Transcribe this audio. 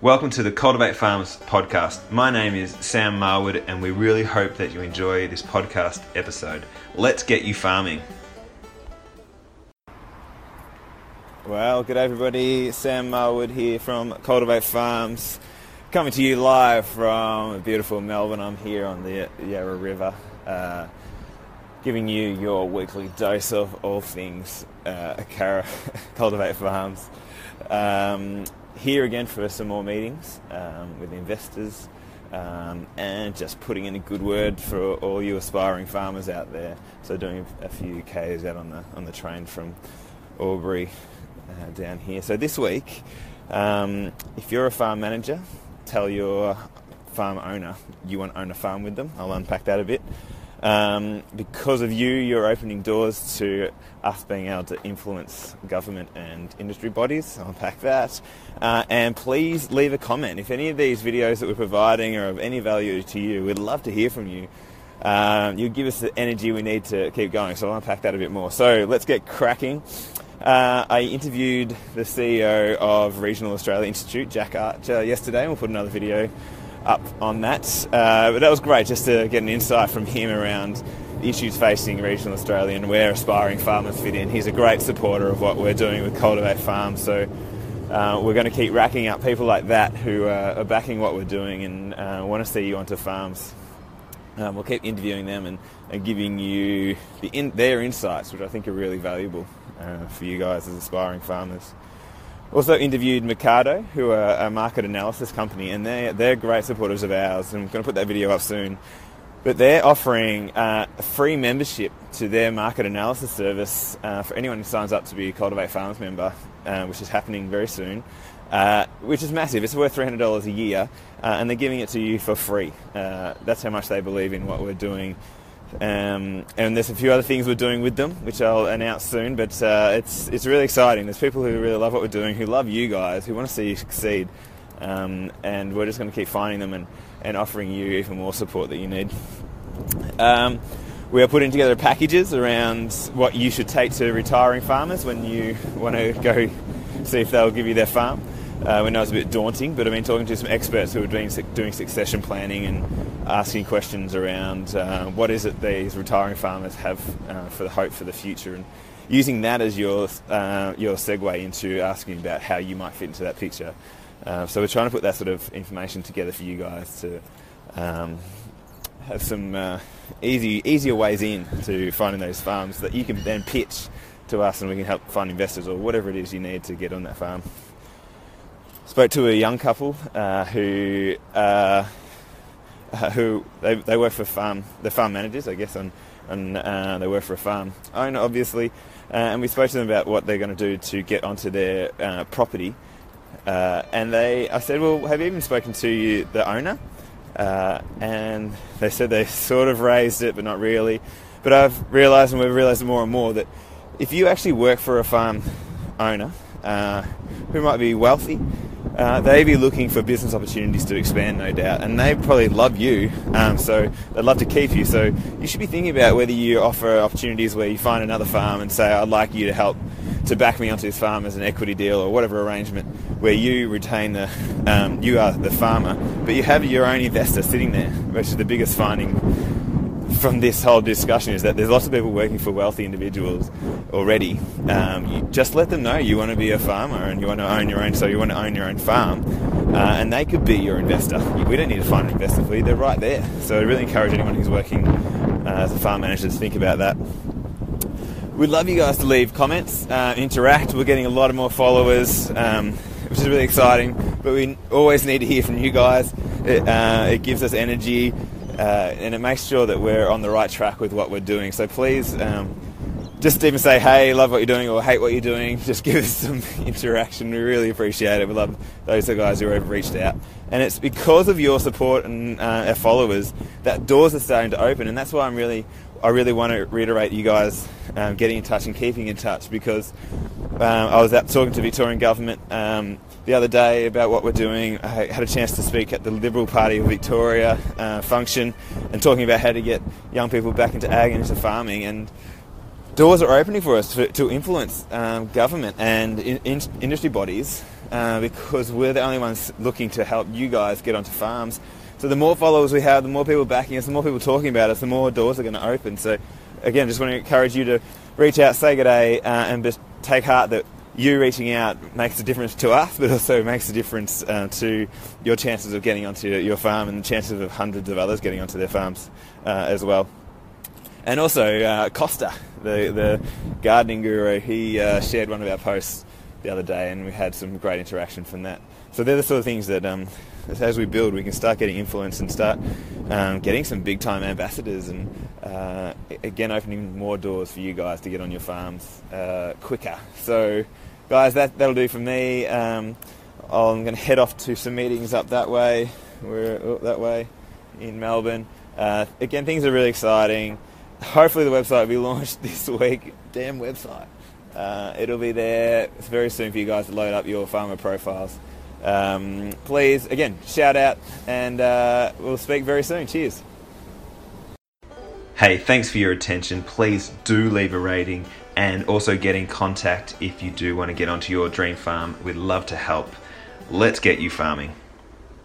Welcome to the Cultivate Farms podcast. My name is Sam Marwood, and we really hope that you enjoy this podcast episode. Let's get you farming. Well, good everybody. Sam Marwood here from Cultivate Farms, coming to you live from beautiful Melbourne. I'm here on the Yarra River, uh, giving you your weekly dose of all things uh, Cultivate Farms. Um, here again for some more meetings um, with investors um, and just putting in a good word for all you aspiring farmers out there. So doing a few Ks out on the on the train from Albury uh, down here. So this week, um, if you're a farm manager, tell your farm owner you want to own a farm with them. I'll unpack that a bit. Um, because of you, you're opening doors to us being able to influence government and industry bodies. I'll unpack that. Uh, and please leave a comment. If any of these videos that we're providing are of any value to you, we'd love to hear from you. Um, you give us the energy we need to keep going. So I'll unpack that a bit more. So let's get cracking. Uh, I interviewed the CEO of Regional Australia Institute, Jack Archer, yesterday, and we'll put another video up on that. Uh, but that was great just to get an insight from him around the issues facing regional Australia and where aspiring farmers fit in. He's a great supporter of what we're doing with Cultivate Farms, so uh, we're going to keep racking up people like that who uh, are backing what we're doing and uh, want to see you onto farms. Um, we'll keep interviewing them and, and giving you the in, their insights, which I think are really valuable uh, for you guys as aspiring farmers. Also interviewed Mecardo, who are a market analysis company, and they're, they're great supporters of ours. And I'm going to put that video up soon. But they're offering uh, a free membership to their market analysis service uh, for anyone who signs up to be a Cultivate Farms member, uh, which is happening very soon, uh, which is massive. It's worth $300 a year, uh, and they're giving it to you for free. Uh, that's how much they believe in what we're doing um, and there's a few other things we're doing with them, which I'll announce soon. But uh, it's it's really exciting. There's people who really love what we're doing, who love you guys, who want to see you succeed, um, and we're just going to keep finding them and, and offering you even more support that you need. Um, we are putting together packages around what you should take to retiring farmers when you want to go see if they'll give you their farm. Uh, we know it's a bit daunting, but I've been talking to some experts who are doing, doing succession planning and asking questions around uh, what is it these retiring farmers have uh, for the hope for the future, and using that as your uh, your segue into asking about how you might fit into that picture. Uh, so we're trying to put that sort of information together for you guys to um, have some uh, easy easier ways in to finding those farms that you can then pitch to us, and we can help find investors or whatever it is you need to get on that farm spoke to a young couple uh, who uh, uh, who they, they work for farm the farm managers I guess and and uh, they work for a farm owner obviously uh, and we spoke to them about what they're going to do to get onto their uh, property and they I said well have you even spoken to the owner? And they said they sort of raised it but not really. But I've realised and we've realised more and more that if you actually work for a farm owner who might be wealthy uh, they be looking for business opportunities to expand, no doubt, and they probably love you, um, so they'd love to keep you. So you should be thinking about whether you offer opportunities where you find another farm and say, "I'd like you to help to back me onto this farm as an equity deal or whatever arrangement, where you retain the, um, you are the farmer, but you have your own investor sitting there, which is the biggest finding from this whole discussion is that there's lots of people working for wealthy individuals already. Um, you just let them know you want to be a farmer and you want to own your own, so you want to own your own farm, uh, and they could be your investor. We don't need to find an investor for you; they're right there. So I really encourage anyone who's working uh, as a farm manager to think about that. We'd love you guys to leave comments, uh, interact. We're getting a lot of more followers, um, which is really exciting. But we always need to hear from you guys. It, uh, it gives us energy uh, and it makes sure that we're on the right track with what we're doing. So please, um, just even say, hey, love what you're doing or hate what you're doing. Just give us some interaction. We really appreciate it. We love those guys who have reached out. And it's because of your support and uh, our followers that doors are starting to open. And that's why I'm really, I really want to reiterate you guys um, getting in touch and keeping in touch because um, I was out talking to Victorian government um, the other day about what we're doing. I had a chance to speak at the Liberal Party of Victoria uh, function and talking about how to get young people back into ag and into farming. And doors are opening for us to, to influence um, government and in, in, industry bodies uh, because we're the only ones looking to help you guys get onto farms. So the more followers we have, the more people backing us, the more people talking about us, the more doors are going to open. So again, just want to encourage you to reach out, say good day, uh, and just take heart that you reaching out makes a difference to us, but also makes a difference uh, to your chances of getting onto your farm and the chances of hundreds of others getting onto their farms uh, as well. And also, uh, Costa, the, the gardening guru, he uh, shared one of our posts the other day, and we had some great interaction from that. So they're the sort of things that, um, as we build, we can start getting influence and start um, getting some big time ambassadors, and uh, again opening more doors for you guys to get on your farms uh, quicker. So guys, that, that'll do for me. Um, I'm going to head off to some meetings up that way. We're oh, that way in Melbourne. Uh, again, things are really exciting. Hopefully, the website will be launched this week. Damn website. Uh, it'll be there very soon for you guys to load up your farmer profiles. Um, please, again, shout out, and uh, we'll speak very soon. Cheers. Hey, thanks for your attention. Please do leave a rating and also get in contact if you do want to get onto your dream farm. We'd love to help. Let's get you farming.